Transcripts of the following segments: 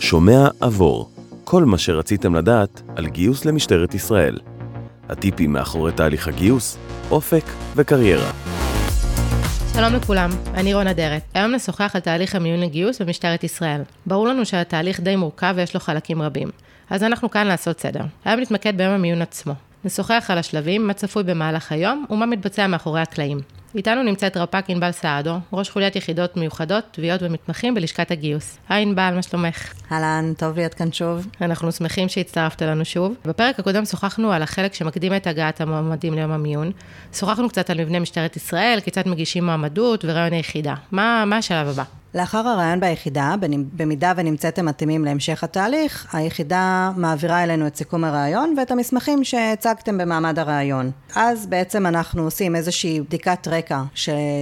שומע עבור, כל מה שרציתם לדעת על גיוס למשטרת ישראל. הטיפים מאחורי תהליך הגיוס, אופק וקריירה. שלום לכולם, אני רונה דרת. היום נשוחח על תהליך המיון לגיוס במשטרת ישראל. ברור לנו שהתהליך די מורכב ויש לו חלקים רבים. אז אנחנו כאן לעשות סדר. היום נתמקד ביום המיון עצמו. נשוחח על השלבים, מה צפוי במהלך היום ומה מתבצע מאחורי הקלעים. איתנו נמצאת רפ"ק ענבל סעדו, ראש חוליית יחידות מיוחדות, תביעות ומתמחים בלשכת הגיוס. היי ענבל, מה שלומך? אהלן, טוב להיות כאן שוב. אנחנו שמחים שהצטרפת לנו שוב. בפרק הקודם שוחחנו על החלק שמקדים את הגעת המועמדים ליום המיון. שוחחנו קצת על מבנה משטרת ישראל, כיצד מגישים מועמדות ורעיון היחידה. מה, מה השלב הבא? לאחר הרעיון ביחידה, במידה ונמצאתם מתאימים להמשך התהליך, היחידה מעבירה אלינו את סיכום הרעיון ואת המסמכים שהצגתם במעמד הרעיון. אז בעצם אנחנו עושים איזושהי בדיקת רקע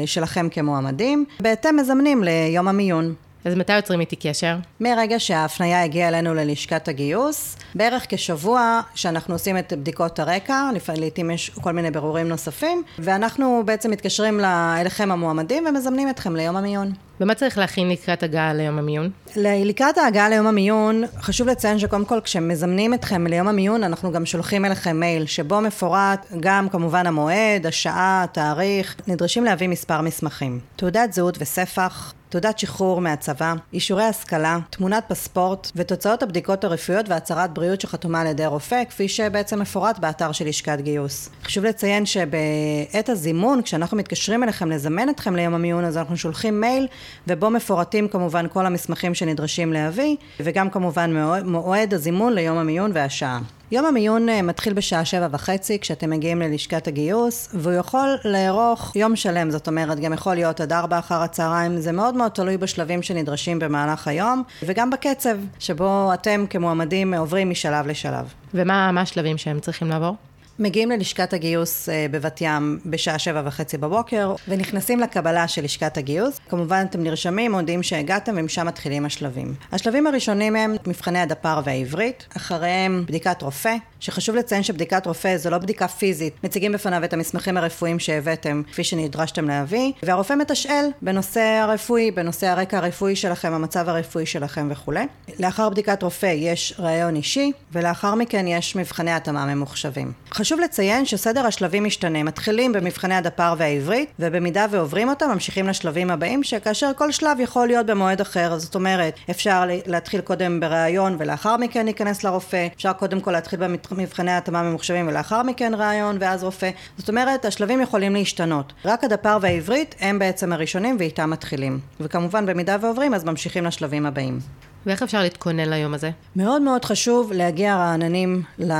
שלכם כמועמדים, בהתאם מזמנים ליום המיון. אז מתי יוצרים איתי קשר? מרגע שההפניה הגיעה אלינו ללשכת הגיוס, בערך כשבוע שאנחנו עושים את בדיקות הרקע, לעיתים יש כל מיני ברורים נוספים, ואנחנו בעצם מתקשרים אליכם המועמדים ומזמנים אתכם ליום המיון. ומה צריך להכין לקראת הגעה ליום המיון? לקראת ההגעה ליום המיון, חשוב לציין שקודם כל כשמזמנים אתכם ליום המיון, אנחנו גם שולחים אליכם מייל, שבו מפורט גם כמובן המועד, השעה, התאריך, נדרשים להביא מספר מסמכים. תעודת זהות וספח, תעודת שחרור מהצבא, אישורי השכלה, תמונת פספורט ותוצאות הבדיקות הרפואיות והצהרת בריאות שחתומה על ידי רופא, כפי שבעצם מפורט באתר של לשכת גיוס. חשוב לציין שבעת הזימון, כשאנחנו מתקשרים אליכם לזמן אתכם ליום המיון, אז אנחנו שולחים מייל ובו מפורטים כמובן כל המסמכים שנדרשים להביא, וגם כמובן מועד הזימון ליום המיון והשעה. יום המיון אה, מתחיל בשעה שבע וחצי כשאתם מגיעים ללשכת הגיוס, והוא יכול לארוך יום שלם, זאת אומרת, גם יכול להיות עד ארבע אחר הצהריים, זה מאוד מאוד תלוי בשלבים שנדרשים במהלך היום, וגם בקצב שבו אתם כמועמדים עוברים משלב לשלב. ומה השלבים שהם צריכים לעבור? מגיעים ללשכת הגיוס אה, בבת ים בשעה שבע וחצי בבוקר, ונכנסים לקבלה של לשכת הגיוס. כמובן אתם נרשמים, מודיעים שהגעתם, ומשם מתחילים השלבים. השלבים הראשונים הם מבחני הדפ"ר והעברית, אחריהם בדיקת רופא, שחשוב לציין שבדיקת רופא זו לא בדיקה פיזית, מציגים בפניו את המסמכים הרפואיים שהבאתם, כפי שנדרשתם להביא, והרופא מתשאל בנושא הרפואי, בנושא הרקע הרפואי שלכם, המצב הרפואי שלכם וכולי. לאחר בדיקת רופא יש ראיון אישי, ולאחר מכן יש מבחני התאמה ממוחשבים. חשוב לציין שסדר השלבים משתנה, מתחילים במבחני הדפ"ר והעברית, ובמידה ועוברים אותם, ממשיכים לשלבים הבאים, שכאשר כל שלב יכול להיות במועד אחר, זאת אומרת, אפשר להתחיל קודם בראיון ולאחר מכן להיכנס לרופא, אפשר קודם כל להתחיל במבחני התאמה ממוחשבים ולאחר מכן ראיון ואז רופא, זאת אומרת, השלבים יכולים להשתנות. רק הדפ"ר והעברית הם בעצם הראשונים ואיתם מתחילים. וכמובן, במידה ועוברים, אז ממשיכים לשלבים הבאים. ואיך אפשר להתכונן ליום הזה? מאוד מאוד חשוב להגיע רעננים ל-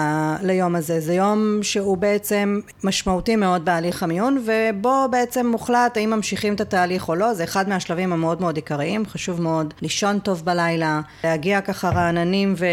ליום הזה. זה יום שהוא בעצם משמעותי מאוד בהליך המיון, ובו בעצם מוחלט האם ממשיכים את התהליך או לא. זה אחד מהשלבים המאוד מאוד עיקריים. חשוב מאוד לישון טוב בלילה, להגיע ככה רעננים ו-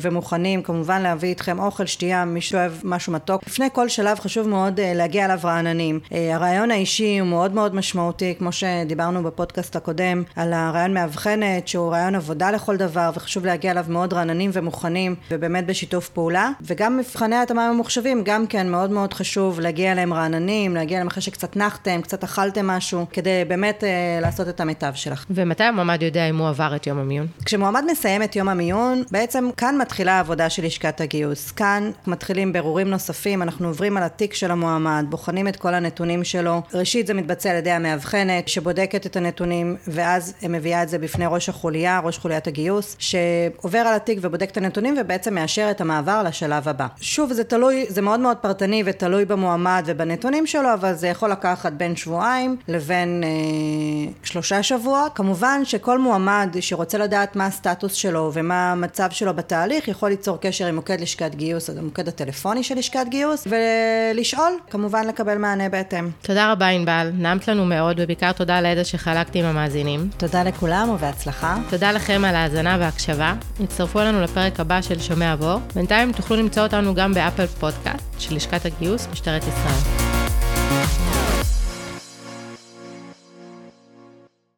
ומוכנים, כמובן להביא איתכם אוכל, שתייה, מי שאוהב משהו מתוק. לפני כל שלב חשוב מאוד uh, להגיע אליו רעננים. Uh, הרעיון האישי הוא מאוד מאוד משמעותי, כמו שדיברנו בפודקאסט הקודם, על הרעיון מאבחנת, שהוא רעיון עבודה לכל כל דבר, וחשוב להגיע אליו מאוד רעננים ומוכנים, ובאמת בשיתוף פעולה. וגם מבחני התאמה ממוחשבים, גם כן מאוד מאוד חשוב להגיע אליהם רעננים, להגיע אליהם אחרי שקצת נחתם, קצת אכלתם משהו, כדי באמת אה, לעשות את המיטב שלך. ומתי המועמד יודע אם הוא עבר את יום המיון? כשמועמד מסיים את יום המיון, בעצם כאן מתחילה העבודה של לשכת הגיוס. כאן מתחילים בירורים נוספים, אנחנו עוברים על התיק של המועמד, בוחנים את כל הנתונים שלו. ראשית זה מתבצע על ידי המאבחנת, שבודקת את הנתונים, ואז מביאה את זה בפני ראש החוליה, ראש חוליית הגיוס. הגיוס, שעובר על התיק ובודק את הנתונים ובעצם מאשר את המעבר לשלב הבא. שוב, זה תלוי, זה מאוד מאוד פרטני ותלוי במועמד ובנתונים שלו, אבל זה יכול לקחת בין שבועיים לבין אה, שלושה שבועות. כמובן שכל מועמד שרוצה לדעת מה הסטטוס שלו ומה המצב שלו בתהליך, יכול ליצור קשר עם מוקד לשכת גיוס, המוקד הטלפוני של לשכת גיוס, ולשאול, כמובן לקבל מענה בהתאם. תודה רבה ענבל, נעמת לנו מאוד, ובעיקר תודה על הידע שחלקתי עם המאזינים. תודה לכולם ובהצלחה. תודה לכם על ההאזנה וההקשבה. הצטרפו אלינו לפרק הבא של שומע עבור. בינתיים תוכלו למצוא אותנו גם באפל פודקאסט של לשכת הגיוס, משטרת ישראל.